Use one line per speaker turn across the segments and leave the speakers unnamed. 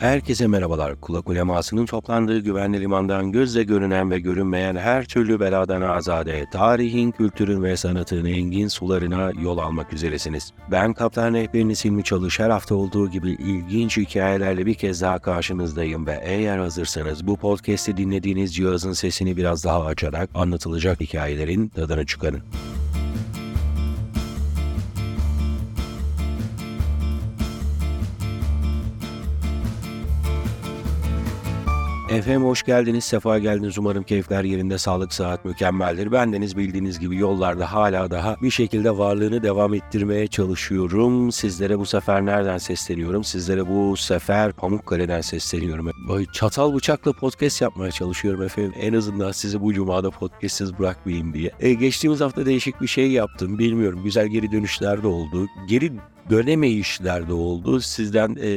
Herkese merhabalar. Kulak ulemasının toplandığı güvenli limandan gözle görünen ve görünmeyen her türlü beladan azade, tarihin, kültürün ve sanatın engin sularına yol almak üzeresiniz. Ben Kaptan Rehberiniz Hilmi Çalış her hafta olduğu gibi ilginç hikayelerle bir kez daha karşınızdayım ve eğer hazırsanız bu podcast'i dinlediğiniz cihazın sesini biraz daha açarak anlatılacak hikayelerin tadını çıkarın. Efendim hoş geldiniz, sefa geldiniz. Umarım keyifler yerinde, sağlık, saat mükemmeldir. Bendeniz bildiğiniz gibi yollarda hala daha bir şekilde varlığını devam ettirmeye çalışıyorum. Sizlere bu sefer nereden sesleniyorum? Sizlere bu sefer Pamukkale'den sesleniyorum. Böyle çatal bıçakla podcast yapmaya çalışıyorum efendim. En azından sizi bu cumada podcastsiz bırakmayayım diye. E, geçtiğimiz hafta değişik bir şey yaptım. Bilmiyorum güzel geri dönüşler de oldu. Geri dönemeyişler de oldu. Sizden e,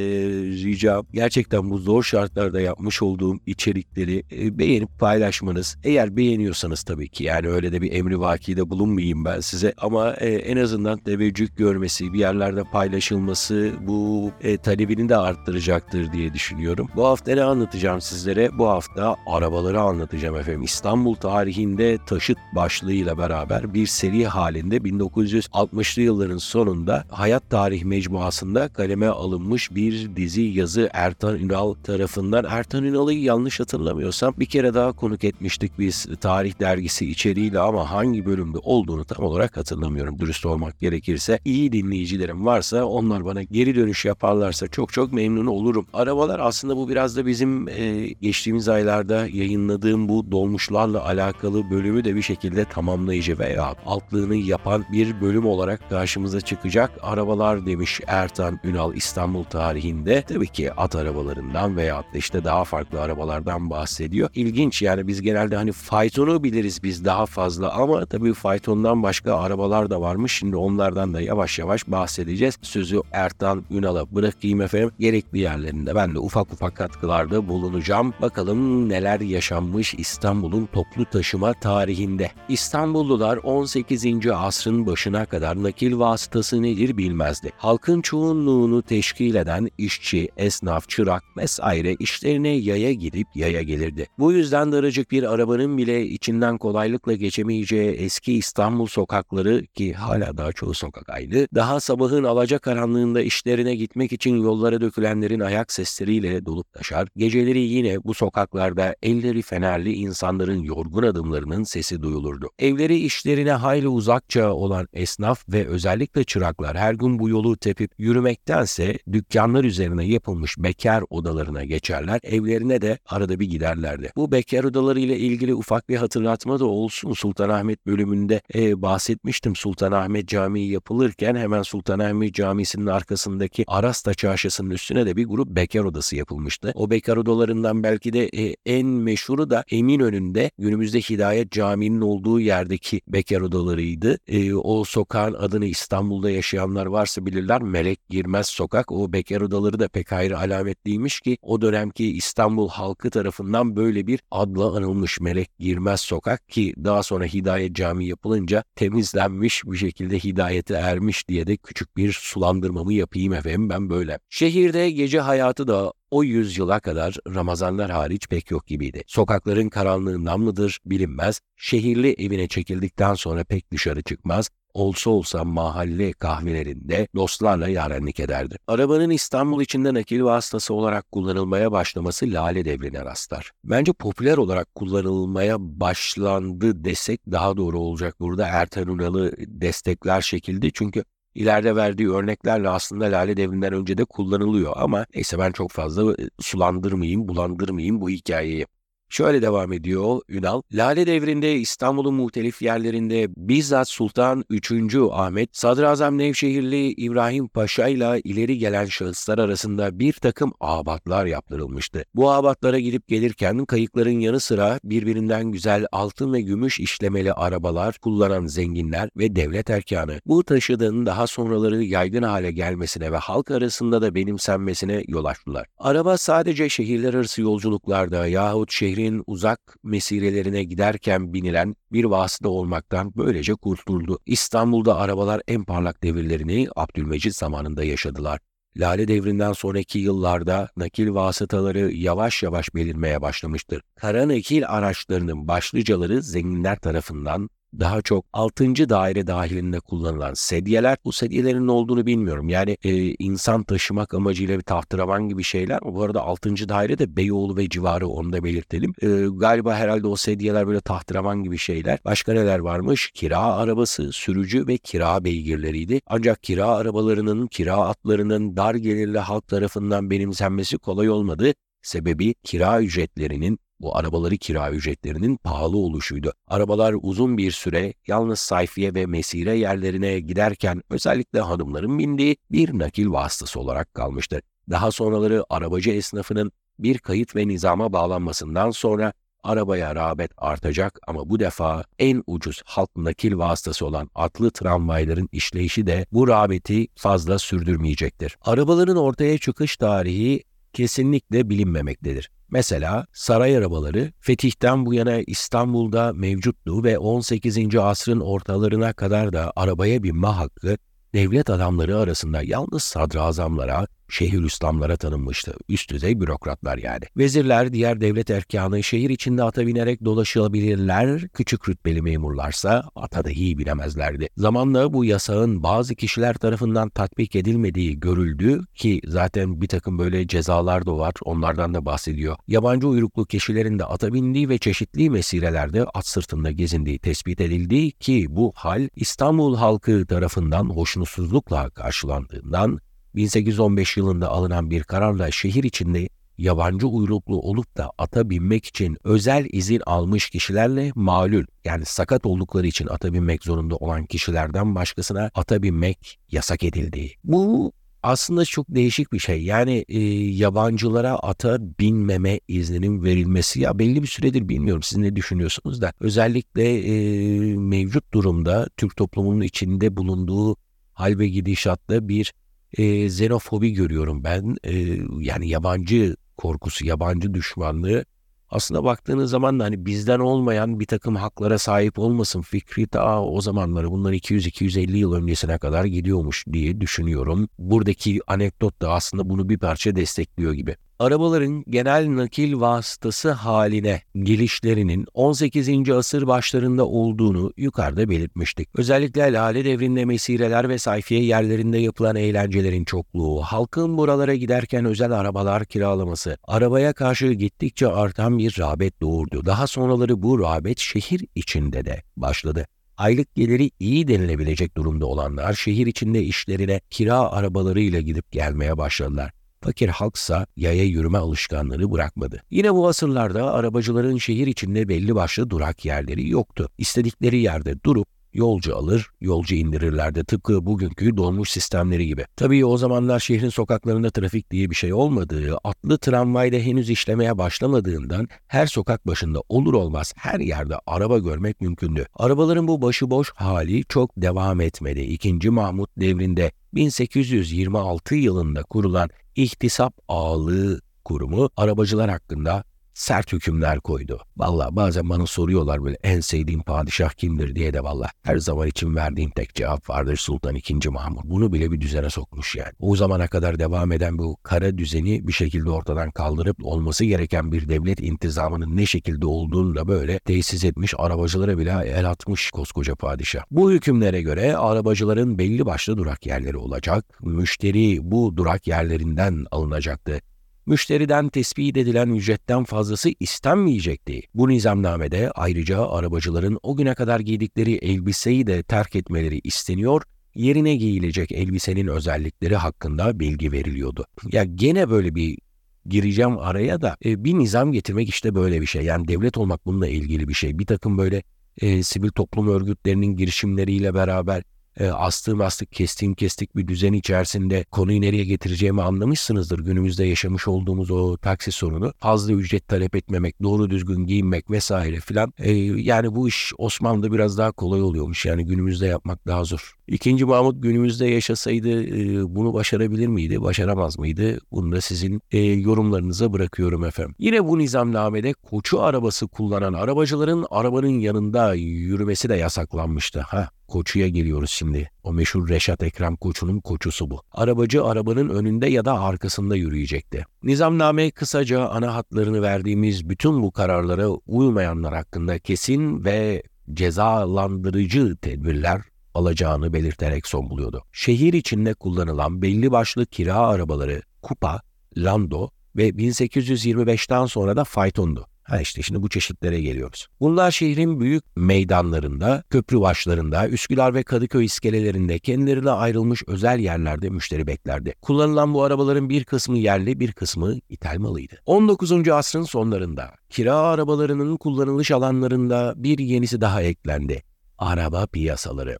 ricam gerçekten bu zor şartlarda yapmış olduğum içerikleri e, beğenip paylaşmanız. Eğer beğeniyorsanız tabii ki yani öyle de bir emri vakide bulunmayayım ben size ama e, en azından teveccüh görmesi, bir yerlerde paylaşılması bu e, talebini de arttıracaktır diye düşünüyorum. Bu hafta ne anlatacağım sizlere? Bu hafta arabaları anlatacağım efendim. İstanbul tarihinde taşıt başlığıyla beraber bir seri halinde 1960'lı yılların sonunda hayat Tarih Mecmuası'nda kaleme alınmış bir dizi yazı Ertan Ünal tarafından. Ertan Ünal'ı yanlış hatırlamıyorsam bir kere daha konuk etmiştik biz tarih dergisi içeriğiyle ama hangi bölümde olduğunu tam olarak hatırlamıyorum dürüst olmak gerekirse. İyi dinleyicilerim varsa onlar bana geri dönüş yaparlarsa çok çok memnun olurum. Arabalar aslında bu biraz da bizim e, geçtiğimiz aylarda yayınladığım bu dolmuşlarla alakalı bölümü de bir şekilde tamamlayıcı veya altlığını yapan bir bölüm olarak karşımıza çıkacak. Arabalar arabalar demiş Ertan Ünal İstanbul tarihinde. Tabii ki at arabalarından veya da işte daha farklı arabalardan bahsediyor. İlginç yani biz genelde hani faytonu biliriz biz daha fazla ama tabii faytondan başka arabalar da varmış. Şimdi onlardan da yavaş yavaş bahsedeceğiz. Sözü Ertan Ünal'a bırakayım efendim. Gerekli yerlerinde ben de ufak ufak katkılarda bulunacağım. Bakalım neler yaşanmış İstanbul'un toplu taşıma tarihinde. İstanbullular 18. asrın başına kadar nakil vasıtası nedir bilmez edilmezdi. Halkın çoğunluğunu teşkil eden işçi, esnaf, çırak vesaire işlerine yaya gidip yaya gelirdi. Bu yüzden daracık bir arabanın bile içinden kolaylıkla geçemeyeceği eski İstanbul sokakları ki hala daha çoğu sokak aynı, daha sabahın alacakaranlığında işlerine gitmek için yollara dökülenlerin ayak sesleriyle dolup taşar, geceleri yine bu sokaklarda elleri fenerli insanların yorgun adımlarının sesi duyulurdu. Evleri işlerine hayli uzakça olan esnaf ve özellikle çıraklar her gün bu bu yolu tepip yürümektense dükkanlar üzerine yapılmış bekar odalarına geçerler, evlerine de arada bir giderlerdi. Bu bekar odaları ile ilgili ufak bir hatırlatma da olsun. Sultanahmet bölümünde e, bahsetmiştim. Sultanahmet Camii yapılırken hemen Sultanahmet Camisi'nin arkasındaki Arasta Çarşısı'nın üstüne de bir grup bekar odası yapılmıştı. O bekar odalarından belki de e, en meşhuru da Eminönü'nde günümüzde Hidayet Camii'nin olduğu yerdeki bekar odalarıydı. E, o sokağın adını İstanbul'da yaşayanlar varsa varsa bilirler Melek Girmez Sokak. O bekar odaları da pek ayrı alametliymiş ki o dönemki İstanbul halkı tarafından böyle bir adla anılmış Melek Girmez Sokak ki daha sonra Hidayet Camii yapılınca temizlenmiş bir şekilde hidayete ermiş diye de küçük bir sulandırmamı yapayım efendim ben böyle. Şehirde gece hayatı da o yüzyıla kadar Ramazanlar hariç pek yok gibiydi. Sokakların karanlığından mıdır bilinmez, şehirli evine çekildikten sonra pek dışarı çıkmaz, olsa olsa mahalle kahvelerinde dostlarla yarenlik ederdi. Arabanın İstanbul içinde nakil vasıtası olarak kullanılmaya başlaması Lale devrine rastlar. Bence popüler olarak kullanılmaya başlandı desek daha doğru olacak. Burada Ertan Ünal'ı destekler şekilde çünkü ileride verdiği örneklerle aslında Lale devrinden önce de kullanılıyor ama neyse ben çok fazla sulandırmayayım, bulandırmayayım bu hikayeyi. Şöyle devam ediyor Ünal. Lale devrinde İstanbul'un muhtelif yerlerinde bizzat Sultan 3. Ahmet, Sadrazam Nevşehirli İbrahim Paşa ile ileri gelen şahıslar arasında bir takım abatlar yaptırılmıştı. Bu abatlara gidip gelirken kayıkların yanı sıra birbirinden güzel altın ve gümüş işlemeli arabalar kullanan zenginler ve devlet erkanı bu taşıdığın daha sonraları yaygın hale gelmesine ve halk arasında da benimsenmesine yol açtılar. Araba sadece şehirler arası yolculuklarda yahut şehrin şehrin uzak mesirelerine giderken binilen bir vasıta olmaktan böylece kurtuldu. İstanbul'da arabalar en parlak devirlerini Abdülmecit zamanında yaşadılar. Lale devrinden sonraki yıllarda nakil vasıtaları yavaş yavaş belirmeye başlamıştır. Kara nakil araçlarının başlıcaları zenginler tarafından daha çok 6. daire dahilinde kullanılan sedyeler. Bu sedyelerin ne olduğunu bilmiyorum. Yani e, insan taşımak amacıyla bir tahterevan gibi şeyler. Bu arada 6. daire de Beyoğlu ve civarı onu da belirtelim. E, galiba herhalde o sedyeler böyle tahterevan gibi şeyler. Başka neler varmış? Kira arabası, sürücü ve kira beygirleriydi. Ancak kira arabalarının, kira atlarının dar gelirli halk tarafından benimsenmesi kolay olmadı. Sebebi kira ücretlerinin bu arabaları kira ücretlerinin pahalı oluşuydu. Arabalar uzun bir süre yalnız sayfiye ve mesire yerlerine giderken özellikle hanımların bindiği bir nakil vasıtası olarak kalmıştır. Daha sonraları arabacı esnafının bir kayıt ve nizama bağlanmasından sonra arabaya rağbet artacak ama bu defa en ucuz halk nakil vasıtası olan atlı tramvayların işleyişi de bu rağbeti fazla sürdürmeyecektir. Arabaların ortaya çıkış tarihi kesinlikle bilinmemektedir. Mesela saray arabaları fetihten bu yana İstanbul'da mevcuttu ve 18. asrın ortalarına kadar da arabaya binme hakkı devlet adamları arasında yalnız sadrazamlara, Şeyhülislamlara tanınmıştı. Üst düzey bürokratlar yani. Vezirler, diğer devlet erkanı şehir içinde ata binerek dolaşabilirler, küçük rütbeli memurlarsa ata dahi binemezlerdi. Zamanla bu yasağın bazı kişiler tarafından tatbik edilmediği görüldü ki zaten bir takım böyle cezalar da var, onlardan da bahsediyor. Yabancı uyruklu kişilerin de ata bindiği ve çeşitli mesilelerde at sırtında gezindiği tespit edildi ki bu hal İstanbul halkı tarafından hoşnutsuzlukla karşılandığından 1815 yılında alınan bir kararla şehir içinde yabancı uyruklu olup da ata binmek için özel izin almış kişilerle malul yani sakat oldukları için ata binmek zorunda olan kişilerden başkasına ata binmek yasak edildi. Bu aslında çok değişik bir şey. Yani e, yabancılara ata binmeme izninin verilmesi ya belli bir süredir bilmiyorum siz ne düşünüyorsunuz da özellikle e, mevcut durumda Türk toplumunun içinde bulunduğu hal ve gidişatta bir e, xenofobi görüyorum ben. E, yani yabancı korkusu, yabancı düşmanlığı. Aslında baktığınız zaman da hani bizden olmayan bir takım haklara sahip olmasın fikri ta o zamanları bunlar 200-250 yıl öncesine kadar gidiyormuş diye düşünüyorum. Buradaki anekdot da aslında bunu bir parça destekliyor gibi arabaların genel nakil vasıtası haline gelişlerinin 18. asır başlarında olduğunu yukarıda belirtmiştik. Özellikle Lale devrinde mesireler ve sayfiye yerlerinde yapılan eğlencelerin çokluğu, halkın buralara giderken özel arabalar kiralaması, arabaya karşı gittikçe artan bir rağbet doğurdu. Daha sonraları bu rağbet şehir içinde de başladı. Aylık geliri iyi denilebilecek durumda olanlar şehir içinde işlerine kira arabalarıyla gidip gelmeye başladılar. Fakir halksa yaya yürüme alışkanlığını bırakmadı. Yine bu asırlarda arabacıların şehir içinde belli başlı durak yerleri yoktu. İstedikleri yerde durup yolcu alır, yolcu indirirlerdi tıpkı bugünkü dolmuş sistemleri gibi. Tabii o zamanlar şehrin sokaklarında trafik diye bir şey olmadığı, atlı tramvayda henüz işlemeye başlamadığından her sokak başında olur olmaz her yerde araba görmek mümkündü. Arabaların bu başıboş hali çok devam etmedi. İkinci Mahmut devrinde 1826 yılında kurulan İhtisap Ağlığı Kurumu arabacılar hakkında sert hükümler koydu. Valla bazen bana soruyorlar böyle en sevdiğim padişah kimdir diye de valla her zaman için verdiğim tek cevap vardır Sultan II. Mahmut. Bunu bile bir düzene sokmuş yani. O zamana kadar devam eden bu kara düzeni bir şekilde ortadan kaldırıp olması gereken bir devlet intizamının ne şekilde olduğunu da böyle tesis etmiş arabacılara bile el atmış koskoca padişah. Bu hükümlere göre arabacıların belli başlı durak yerleri olacak. Müşteri bu durak yerlerinden alınacaktı müşteriden tespit edilen ücretten fazlası istenmeyecekti. Bu nizamnamede ayrıca arabacıların o güne kadar giydikleri elbiseyi de terk etmeleri isteniyor, yerine giyilecek elbisenin özellikleri hakkında bilgi veriliyordu. Ya gene böyle bir gireceğim araya da e, bir nizam getirmek işte böyle bir şey. Yani devlet olmak bununla ilgili bir şey. Bir takım böyle e, sivil toplum örgütlerinin girişimleriyle beraber e, astığım astık kestiğim kestik bir düzen içerisinde konuyu nereye getireceğimi anlamışsınızdır. Günümüzde yaşamış olduğumuz o taksi sorunu. Fazla ücret talep etmemek, doğru düzgün giyinmek vesaire filan. E, yani bu iş Osmanlı'da biraz daha kolay oluyormuş. Yani günümüzde yapmak daha zor. İkinci Mahmut günümüzde yaşasaydı e, bunu başarabilir miydi, başaramaz mıydı? Bunu da sizin e, yorumlarınıza bırakıyorum efendim. Yine bu nizamnamede koçu arabası kullanan arabacıların arabanın yanında yürümesi de yasaklanmıştı. Ha, Koçu'ya geliyoruz şimdi. O meşhur Reşat Ekrem Koçu'nun koçusu bu. Arabacı arabanın önünde ya da arkasında yürüyecekti. Nizamname kısaca ana hatlarını verdiğimiz bütün bu kararlara uymayanlar hakkında kesin ve cezalandırıcı tedbirler alacağını belirterek son buluyordu. Şehir içinde kullanılan belli başlı kira arabaları Kupa, Lando ve 1825'ten sonra da faytondu. Ha işte şimdi bu çeşitlere geliyoruz. Bunlar şehrin büyük meydanlarında, köprü başlarında, Üsküdar ve Kadıköy iskelelerinde kendilerine ayrılmış özel yerlerde müşteri beklerdi. Kullanılan bu arabaların bir kısmı yerli, bir kısmı ithal malıydı. 19. asrın sonlarında kira arabalarının kullanılış alanlarında bir yenisi daha eklendi. Araba piyasaları.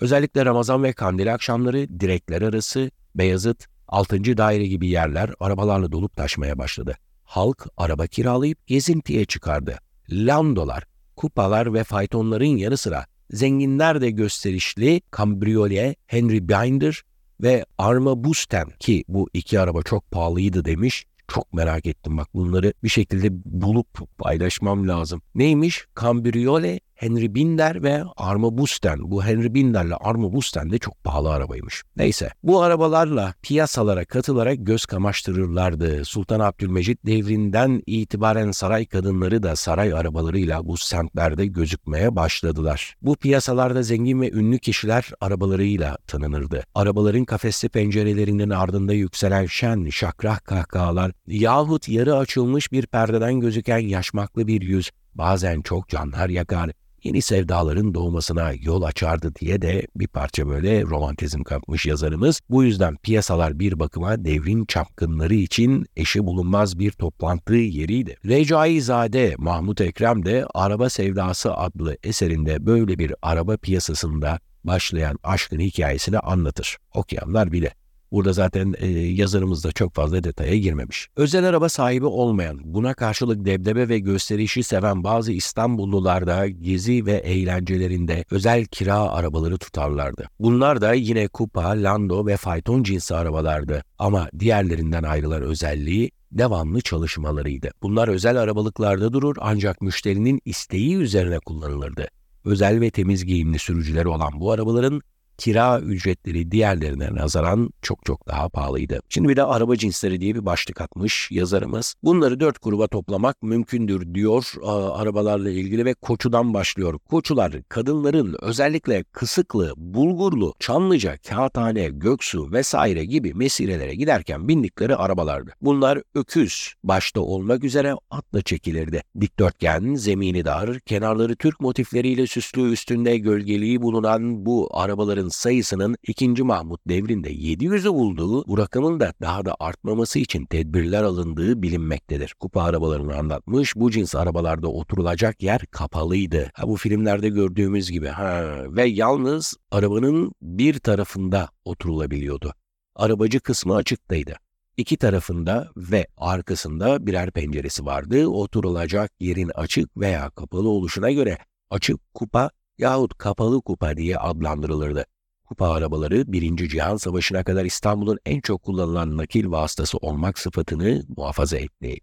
Özellikle Ramazan ve Kandil akşamları direkler arası, Beyazıt, 6. daire gibi yerler arabalarla dolup taşmaya başladı. Halk araba kiralayıp gezintiye çıkardı. Landolar, kupalar ve faytonların yanı sıra zenginler de gösterişli Cambriolet, Henry Binder ve Arma Busten ki bu iki araba çok pahalıydı demiş. Çok merak ettim bak bunları bir şekilde bulup paylaşmam lazım. Neymiş? Cambriolet Henry Binder ve Arma Busten. Bu Henry Binder'le Arma Busten de çok pahalı arabaymış. Neyse bu arabalarla piyasalara katılarak göz kamaştırırlardı. Sultan Abdülmecit devrinden itibaren saray kadınları da saray arabalarıyla bu semtlerde gözükmeye başladılar. Bu piyasalarda zengin ve ünlü kişiler arabalarıyla tanınırdı. Arabaların kafesli pencerelerinin ardında yükselen şen, şakrah kahkahalar yahut yarı açılmış bir perdeden gözüken yaşmaklı bir yüz bazen çok canlar yakar, yeni sevdaların doğmasına yol açardı diye de bir parça böyle romantizm kapmış yazarımız. Bu yüzden piyasalar bir bakıma devrin çapkınları için eşi bulunmaz bir toplantı yeriydi. Recaizade Mahmut Ekrem de Araba Sevdası adlı eserinde böyle bir araba piyasasında başlayan aşkın hikayesini anlatır. Okuyanlar bile. Burada zaten e, yazarımız da çok fazla detaya girmemiş. Özel araba sahibi olmayan, buna karşılık debdebe ve gösterişi seven bazı İstanbullular da gezi ve eğlencelerinde özel kira arabaları tutarlardı. Bunlar da yine kupa, lando ve fayton cinsi arabalardı. Ama diğerlerinden ayrılan özelliği devamlı çalışmalarıydı. Bunlar özel arabalıklarda durur ancak müşterinin isteği üzerine kullanılırdı. Özel ve temiz giyimli sürücüleri olan bu arabaların kira ücretleri diğerlerine nazaran çok çok daha pahalıydı. Şimdi bir de araba cinsleri diye bir başlık atmış yazarımız. Bunları dört gruba toplamak mümkündür diyor arabalarla ilgili ve Koçu'dan başlıyor. Koçular kadınların özellikle Kısıklı, Bulgurlu, Çamlıca, Kağıthane, Göksu vesaire gibi mesirelere giderken bindikleri arabalardı. Bunlar öküz başta olmak üzere atla çekilirdi. Dikdörtgen, zemini dar, kenarları Türk motifleriyle süslü üstünde gölgeliği bulunan bu arabaların arabaların sayısının 2. Mahmut devrinde 700'ü bulduğu, bu rakamın da daha da artmaması için tedbirler alındığı bilinmektedir. Kupa arabalarını anlatmış, bu cins arabalarda oturulacak yer kapalıydı. Ha bu filmlerde gördüğümüz gibi ha ve yalnız arabanın bir tarafında oturulabiliyordu. Arabacı kısmı açıktaydı. İki tarafında ve arkasında birer penceresi vardı. Oturulacak yerin açık veya kapalı oluşuna göre açık kupa yahut kapalı kupa diye adlandırılırdı. Kupa arabaları 1. Cihan Savaşı'na kadar İstanbul'un en çok kullanılan nakil vasıtası olmak sıfatını muhafaza etti.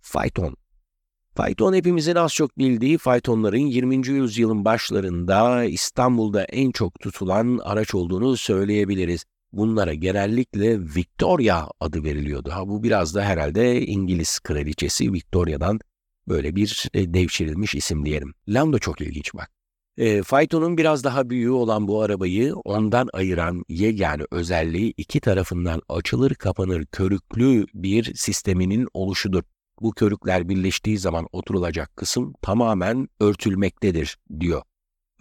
Fayton Fayton hepimizin az çok bildiği faytonların 20. yüzyılın başlarında İstanbul'da en çok tutulan araç olduğunu söyleyebiliriz. Bunlara genellikle Victoria adı veriliyordu. Ha bu biraz da herhalde İngiliz kraliçesi Victoria'dan böyle bir e, devşirilmiş isim diyelim. Lando çok ilginç bak. E, faytonun biraz daha büyüğü olan bu arabayı ondan ayıran yegane özelliği iki tarafından açılır kapanır körüklü bir sisteminin oluşudur. Bu körükler birleştiği zaman oturulacak kısım tamamen örtülmektedir diyor.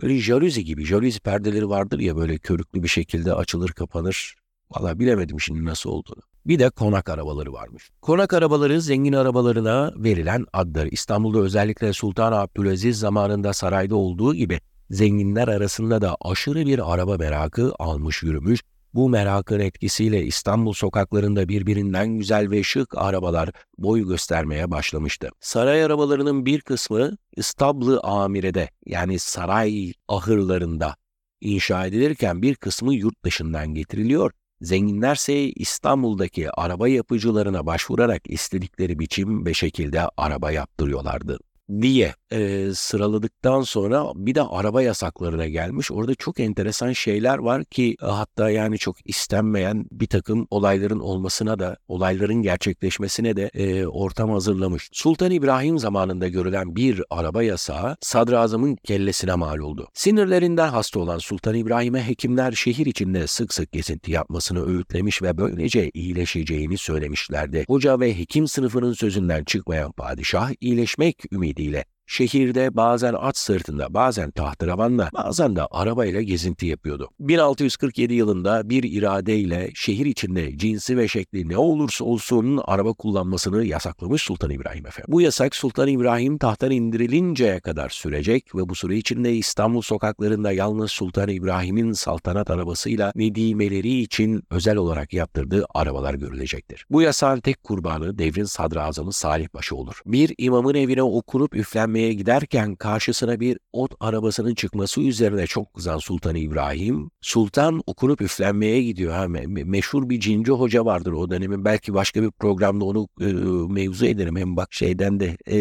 Böyle jaluzi gibi, jaluzi perdeleri vardır ya böyle körüklü bir şekilde açılır kapanır. Valla bilemedim şimdi nasıl olduğunu. Bir de konak arabaları varmış. Konak arabaları zengin arabalarına verilen addır. İstanbul'da özellikle Sultan Abdülaziz zamanında sarayda olduğu gibi zenginler arasında da aşırı bir araba merakı almış yürümüş. Bu merakın etkisiyle İstanbul sokaklarında birbirinden güzel ve şık arabalar boy göstermeye başlamıştı. Saray arabalarının bir kısmı İstablı Amire'de yani saray ahırlarında inşa edilirken bir kısmı yurt dışından getiriliyor Zenginlerse İstanbul'daki araba yapıcılarına başvurarak istedikleri biçim ve şekilde araba yaptırıyorlardı diye e, sıraladıktan sonra bir de araba yasaklarına gelmiş. Orada çok enteresan şeyler var ki hatta yani çok istenmeyen bir takım olayların olmasına da olayların gerçekleşmesine de e, ortam hazırlamış. Sultan İbrahim zamanında görülen bir araba yasağı sadrazamın kellesine mal oldu. Sinirlerinden hasta olan Sultan İbrahim'e hekimler şehir içinde sık sık gezinti yapmasını öğütlemiş ve böylece iyileşeceğini söylemişlerdi. Hoca ve hekim sınıfının sözünden çıkmayan padişah iyileşmek ümidiyle Şehirde bazen at sırtında, bazen tahterevanla, bazen de arabayla gezinti yapıyordu. 1647 yılında bir iradeyle şehir içinde cinsi ve şekli ne olursa olsun araba kullanmasını yasaklamış Sultan İbrahim Efendi. Bu yasak Sultan İbrahim tahttan indirilinceye kadar sürecek ve bu süre içinde İstanbul sokaklarında yalnız Sultan İbrahim'in saltanat arabasıyla nedimeleri için özel olarak yaptırdığı arabalar görülecektir. Bu yasağın tek kurbanı devrin sadrazamı Salih Paşa olur. Bir imamın evine okunup üflenme evlenmeye giderken karşısına bir ot arabasının çıkması üzerine çok kızan Sultan İbrahim, Sultan okunup üflenmeye gidiyor. Ha, me- meşhur bir cinci hoca vardır o dönemin. Belki başka bir programda onu e, mevzu ederim. Hem bak şeyden de e,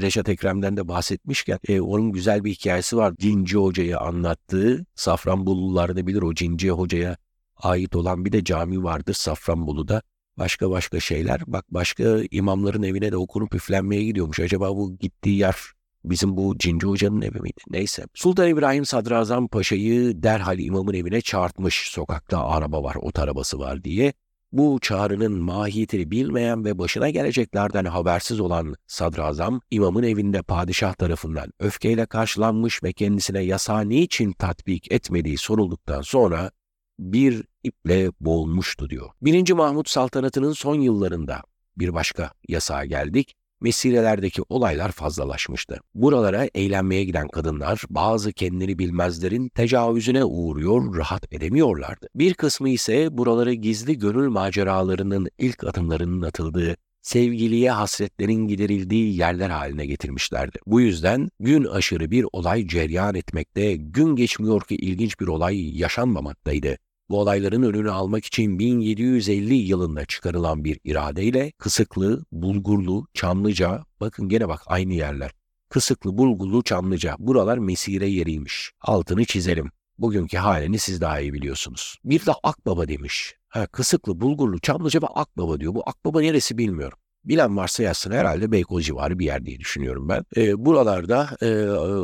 Reşat Ekrem'den de bahsetmişken e, onun güzel bir hikayesi var. Cinci hocayı anlattığı. Safranbolulular da bilir o cinci hocaya ait olan bir de cami vardır Safranbolu'da başka başka şeyler. Bak başka imamların evine de okunup üflenmeye gidiyormuş. Acaba bu gittiği yer bizim bu Cinci Hoca'nın evi miydi? Neyse. Sultan İbrahim Sadrazam Paşa'yı derhal imamın evine çağırtmış. Sokakta araba var, ot arabası var diye. Bu çağrının mahiyetini bilmeyen ve başına geleceklerden habersiz olan sadrazam, imamın evinde padişah tarafından öfkeyle karşılanmış ve kendisine yasağı niçin tatbik etmediği sorulduktan sonra bir iple boğulmuştu diyor. 1. Mahmut saltanatının son yıllarında bir başka yasağa geldik. Mesirelerdeki olaylar fazlalaşmıştı. Buralara eğlenmeye giden kadınlar bazı kendini bilmezlerin tecavüzüne uğruyor, rahat edemiyorlardı. Bir kısmı ise buraları gizli gönül maceralarının ilk adımlarının atıldığı, sevgiliye hasretlerin giderildiği yerler haline getirmişlerdi. Bu yüzden gün aşırı bir olay ceryan etmekte, gün geçmiyor ki ilginç bir olay yaşanmamaktaydı. Bu olayların önünü almak için 1750 yılında çıkarılan bir iradeyle Kısıklı, Bulgurlu, Çamlıca, bakın gene bak aynı yerler. Kısıklı, Bulgurlu, Çamlıca buralar mesire yeriymiş. Altını çizelim. Bugünkü halini siz daha iyi biliyorsunuz. Bir de Akbaba demiş. Ha, Kısıklı, Bulgurlu, Çamlıca ve Akbaba diyor. Bu Akbaba neresi bilmiyorum. Bilen varsa yazsın herhalde Beykoz civarı bir yer diye düşünüyorum ben. E, buralarda e,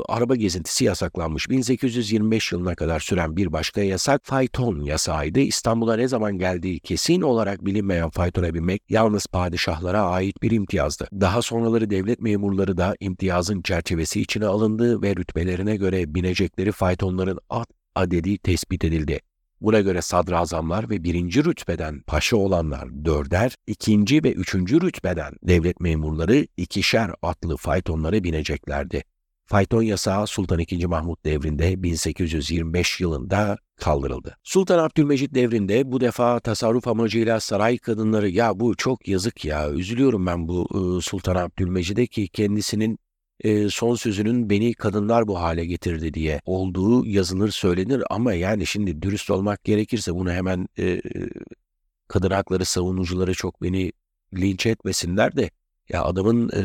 araba gezintisi yasaklanmış. 1825 yılına kadar süren bir başka yasak fayton yasağıydı. İstanbul'a ne zaman geldiği kesin olarak bilinmeyen faytona binmek yalnız padişahlara ait bir imtiyazdı. Daha sonraları devlet memurları da imtiyazın çerçevesi içine alındı ve rütbelerine göre binecekleri faytonların at adedi tespit edildi. Buna göre sadrazamlar ve birinci rütbeden paşa olanlar dörder, ikinci ve üçüncü rütbeden devlet memurları ikişer atlı faytonlara bineceklerdi. Fayton yasağı Sultan II. Mahmut devrinde 1825 yılında kaldırıldı. Sultan Abdülmecit devrinde bu defa tasarruf amacıyla saray kadınları ya bu çok yazık ya üzülüyorum ben bu Sultan Abdülmecid'e ki kendisinin e, son sözünün beni kadınlar bu hale getirdi diye olduğu yazılır söylenir. Ama yani şimdi dürüst olmak gerekirse bunu hemen e, kadın hakları savunucuları çok beni linç etmesinler de ya adamın e,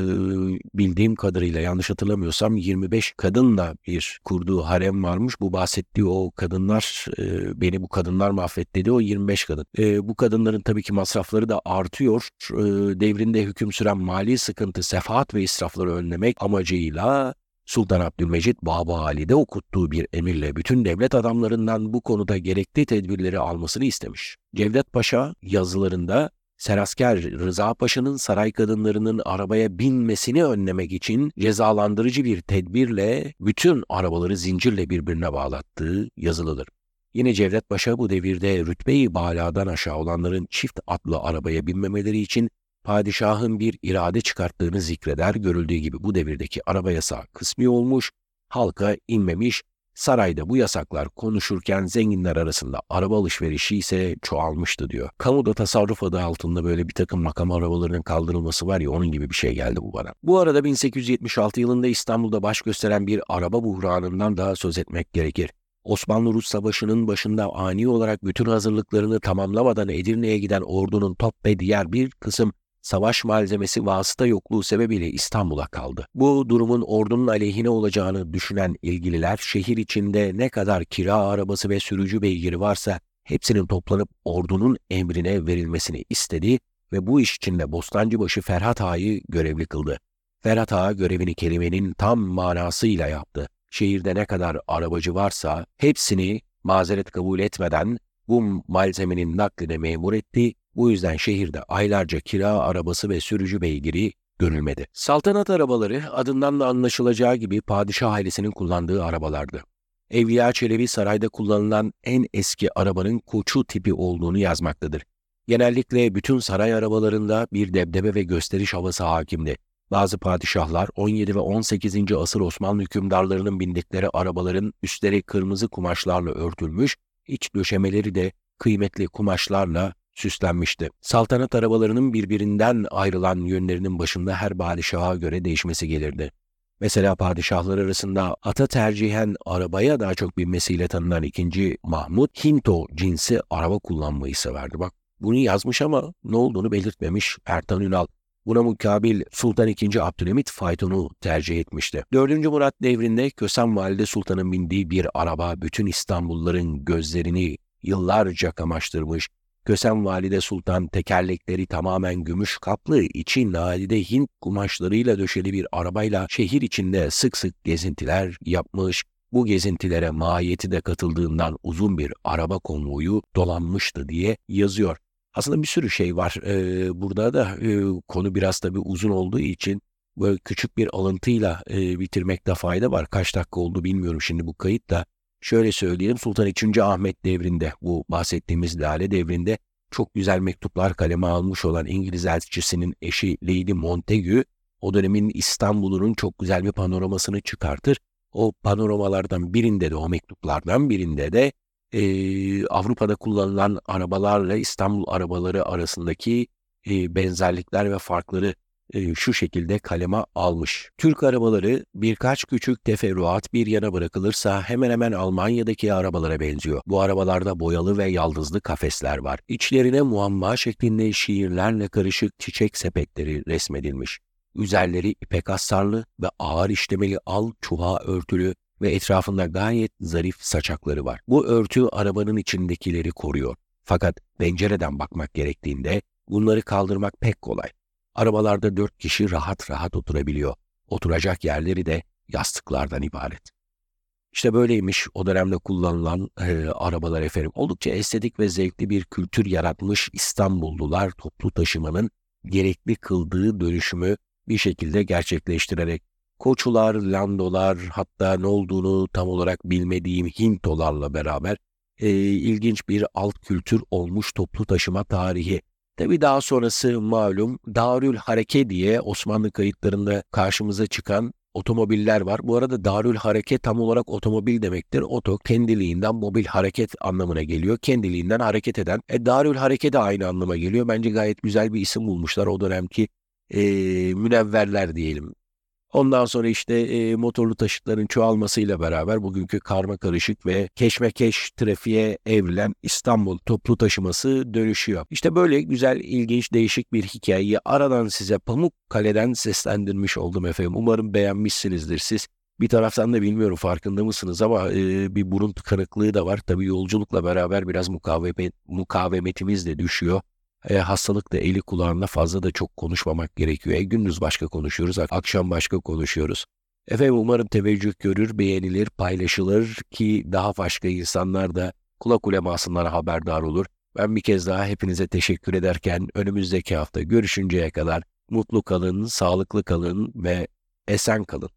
bildiğim kadarıyla yanlış hatırlamıyorsam 25 kadınla bir kurduğu harem varmış. Bu bahsettiği o kadınlar e, beni bu kadınlar mahvetti dedi o 25 kadın. E, bu kadınların tabii ki masrafları da artıyor. E, devrinde hüküm süren mali sıkıntı, sefahat ve israfları önlemek amacıyla Sultan Abdülmecit Baba Ali'de okuttuğu bir emirle bütün devlet adamlarından bu konuda gerekli tedbirleri almasını istemiş. Cevdet Paşa yazılarında Serasker Rıza Paşa'nın saray kadınlarının arabaya binmesini önlemek için cezalandırıcı bir tedbirle bütün arabaları zincirle birbirine bağlattığı yazılıdır. Yine Cevdet Paşa bu devirde rütbeyi baladan aşağı olanların çift atlı arabaya binmemeleri için padişahın bir irade çıkarttığını zikreder. Görüldüğü gibi bu devirdeki araba yasağı kısmi olmuş, halka inmemiş, Sarayda bu yasaklar konuşurken zenginler arasında araba alışverişi ise çoğalmıştı diyor. Kamuda tasarruf adı altında böyle bir takım makam arabalarının kaldırılması var ya onun gibi bir şey geldi bu bana. Bu arada 1876 yılında İstanbul'da baş gösteren bir araba buhranından daha söz etmek gerekir. Osmanlı-Rus Savaşı'nın başında ani olarak bütün hazırlıklarını tamamlamadan Edirne'ye giden ordunun top ve diğer bir kısım savaş malzemesi vasıta yokluğu sebebiyle İstanbul'a kaldı. Bu durumun ordunun aleyhine olacağını düşünen ilgililer şehir içinde ne kadar kira arabası ve sürücü beygiri varsa hepsinin toplanıp ordunun emrine verilmesini istedi ve bu iş için de Bostancıbaşı Ferhat Ağa'yı görevli kıldı. Ferhat Ağa görevini kelimenin tam manasıyla yaptı. Şehirde ne kadar arabacı varsa hepsini mazeret kabul etmeden bu malzemenin nakline memur etti. Bu yüzden şehirde aylarca kira arabası ve sürücü beygiri görülmedi. Saltanat arabaları adından da anlaşılacağı gibi padişah ailesinin kullandığı arabalardı. Evliya Çelebi sarayda kullanılan en eski arabanın koçu tipi olduğunu yazmaktadır. Genellikle bütün saray arabalarında bir debdebe ve gösteriş havası hakimdi. Bazı padişahlar 17 ve 18. asır Osmanlı hükümdarlarının bindikleri arabaların üstleri kırmızı kumaşlarla örtülmüş, iç döşemeleri de kıymetli kumaşlarla süslenmişti. Saltanat arabalarının birbirinden ayrılan yönlerinin başında her padişaha göre değişmesi gelirdi. Mesela padişahlar arasında ata tercihen arabaya daha çok binmesiyle tanınan ikinci Mahmut, Hinto cinsi araba kullanmayı severdi. Bak bunu yazmış ama ne olduğunu belirtmemiş Ertan Ünal. Buna mukabil Sultan II. Abdülhamit faytonu tercih etmişti. 4. Murat devrinde Kösem Valide Sultan'ın bindiği bir araba bütün İstanbulluların gözlerini yıllarca kamaştırmış, Kösem Valide Sultan tekerlekleri tamamen gümüş kaplı, içi nadide Hint kumaşlarıyla döşeli bir arabayla şehir içinde sık sık gezintiler yapmış, bu gezintilere mahiyeti de katıldığından uzun bir araba konvoyu dolanmıştı diye yazıyor. Aslında bir sürü şey var. Ee, burada da e, konu biraz tabii uzun olduğu için böyle küçük bir alıntıyla e, bitirmekte fayda var. Kaç dakika oldu bilmiyorum şimdi bu kayıt da. Şöyle söyleyelim Sultan II. Ahmet devrinde bu bahsettiğimiz Lale devrinde çok güzel mektuplar kaleme almış olan İngiliz elçisinin eşi Lady Montagu o dönemin İstanbul'un çok güzel bir panoramasını çıkartır. O panoramalardan birinde de o mektuplardan birinde de e, Avrupa'da kullanılan arabalarla İstanbul arabaları arasındaki e, benzerlikler ve farkları e, şu şekilde kaleme almış. Türk arabaları birkaç küçük teferruat bir yana bırakılırsa hemen hemen Almanya'daki arabalara benziyor. Bu arabalarda boyalı ve yaldızlı kafesler var. İçlerine muamma şeklinde şiirlerle karışık çiçek sepetleri resmedilmiş. Üzerleri ipek astarlı ve ağır işlemeli al çuha örtülü ve etrafında gayet zarif saçakları var. Bu örtü arabanın içindekileri koruyor. Fakat pencereden bakmak gerektiğinde bunları kaldırmak pek kolay. Arabalarda dört kişi rahat rahat oturabiliyor. Oturacak yerleri de yastıklardan ibaret. İşte böyleymiş o dönemde kullanılan e, arabalar efendim. Oldukça estetik ve zevkli bir kültür yaratmış İstanbullular toplu taşımanın gerekli kıldığı dönüşümü bir şekilde gerçekleştirerek koçular, landolar hatta ne olduğunu tam olarak bilmediğim Hintolarla beraber e, ilginç bir alt kültür olmuş toplu taşıma tarihi. Tabi daha sonrası malum Darül Hareke diye Osmanlı kayıtlarında karşımıza çıkan otomobiller var. Bu arada Darül Hareke tam olarak otomobil demektir. Oto kendiliğinden mobil hareket anlamına geliyor. Kendiliğinden hareket eden. E, Darül Hareke de aynı anlama geliyor. Bence gayet güzel bir isim bulmuşlar o dönemki e, münevverler diyelim. Ondan sonra işte e, motorlu taşıtların çoğalmasıyla beraber bugünkü karma karışık ve keşmekeş trafiğe evrilen İstanbul toplu taşıması dönüşüyor. İşte böyle güzel, ilginç, değişik bir hikayeyi aradan size Pamukkale'den seslendirmiş oldum efendim. Umarım beğenmişsinizdir siz. Bir taraftan da bilmiyorum farkında mısınız ama e, bir burun tıkanıklığı da var. Tabii yolculukla beraber biraz mukavemet, mukavemetimiz de düşüyor. E, hastalık da eli kulağında fazla da çok konuşmamak gerekiyor. E, gündüz başka konuşuyoruz, akşam başka konuşuyoruz. Efendim umarım teveccüh görür, beğenilir, paylaşılır ki daha başka insanlar da kulak ulemasından haberdar olur. Ben bir kez daha hepinize teşekkür ederken önümüzdeki hafta görüşünceye kadar mutlu kalın, sağlıklı kalın ve esen kalın.